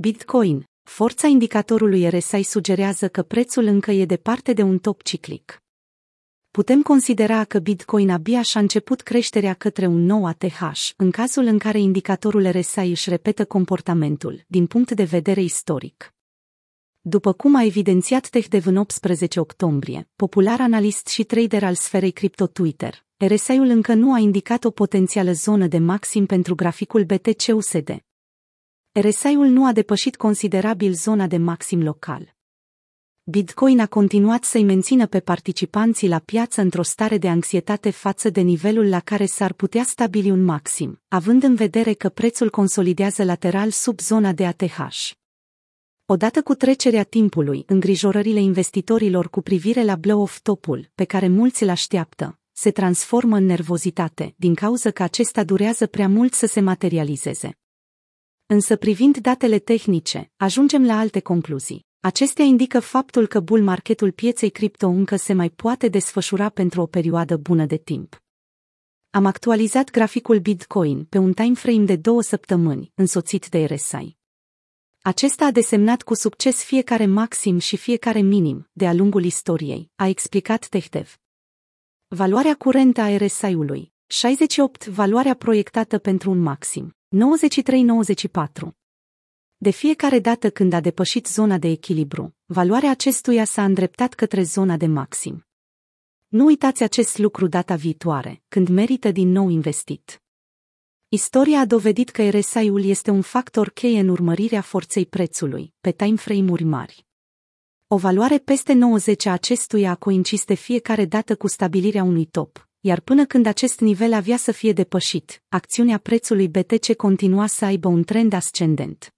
Bitcoin. Forța indicatorului RSI sugerează că prețul încă e departe de un top ciclic. Putem considera că Bitcoin abia și-a început creșterea către un nou ATH, în cazul în care indicatorul RSI își repetă comportamentul, din punct de vedere istoric. După cum a evidențiat TechDev în 18 octombrie, popular analist și trader al sferei cripto Twitter, RSI-ul încă nu a indicat o potențială zonă de maxim pentru graficul BTC-USD. RSI-ul nu a depășit considerabil zona de maxim local. Bitcoin a continuat să-i mențină pe participanții la piață într-o stare de anxietate față de nivelul la care s-ar putea stabili un maxim, având în vedere că prețul consolidează lateral sub zona de ATH. Odată cu trecerea timpului, îngrijorările investitorilor cu privire la blow-off topul, pe care mulți îl așteaptă, se transformă în nervozitate, din cauza că acesta durează prea mult să se materializeze. Însă privind datele tehnice, ajungem la alte concluzii. Acestea indică faptul că bull marketul pieței cripto încă se mai poate desfășura pentru o perioadă bună de timp. Am actualizat graficul Bitcoin pe un time frame de două săptămâni, însoțit de RSI. Acesta a desemnat cu succes fiecare maxim și fiecare minim de-a lungul istoriei, a explicat Tehtev. Valoarea curentă a RSI-ului, 68 valoarea proiectată pentru un maxim, 93-94. De fiecare dată când a depășit zona de echilibru, valoarea acestuia s-a îndreptat către zona de maxim. Nu uitați acest lucru data viitoare, când merită din nou investit. Istoria a dovedit că RSI-ul este un factor cheie în urmărirea forței prețului, pe timeframe-uri mari. O valoare peste 90 a acestuia a coincis de fiecare dată cu stabilirea unui top, iar până când acest nivel avea să fie depășit, acțiunea prețului BTC continua să aibă un trend ascendent.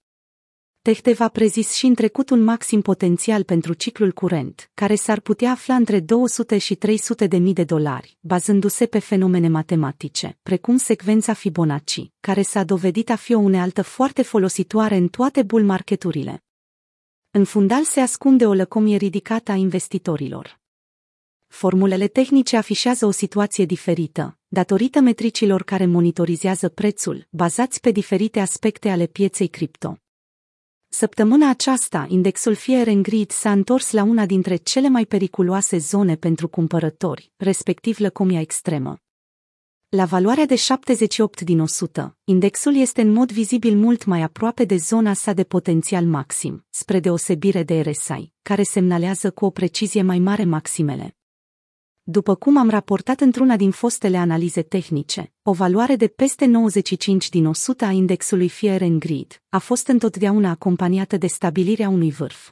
Tehtev a prezis și în trecut un maxim potențial pentru ciclul curent, care s-ar putea afla între 200 și 300 de mii de dolari, bazându-se pe fenomene matematice, precum secvența Fibonacci, care s-a dovedit a fi o unealtă foarte folositoare în toate bull marketurile. În fundal se ascunde o lăcomie ridicată a investitorilor. Formulele tehnice afișează o situație diferită, datorită metricilor care monitorizează prețul, bazați pe diferite aspecte ale pieței cripto. Săptămâna aceasta, indexul Fear and Greed s-a întors la una dintre cele mai periculoase zone pentru cumpărători, respectiv lăcomia extremă. La valoarea de 78 din 100, indexul este în mod vizibil mult mai aproape de zona sa de potențial maxim, spre deosebire de RSI, care semnalează cu o precizie mai mare maximele. După cum am raportat într-una din fostele analize tehnice, o valoare de peste 95 din 100 a indexului Fear and Greed a fost întotdeauna acompaniată de stabilirea unui vârf.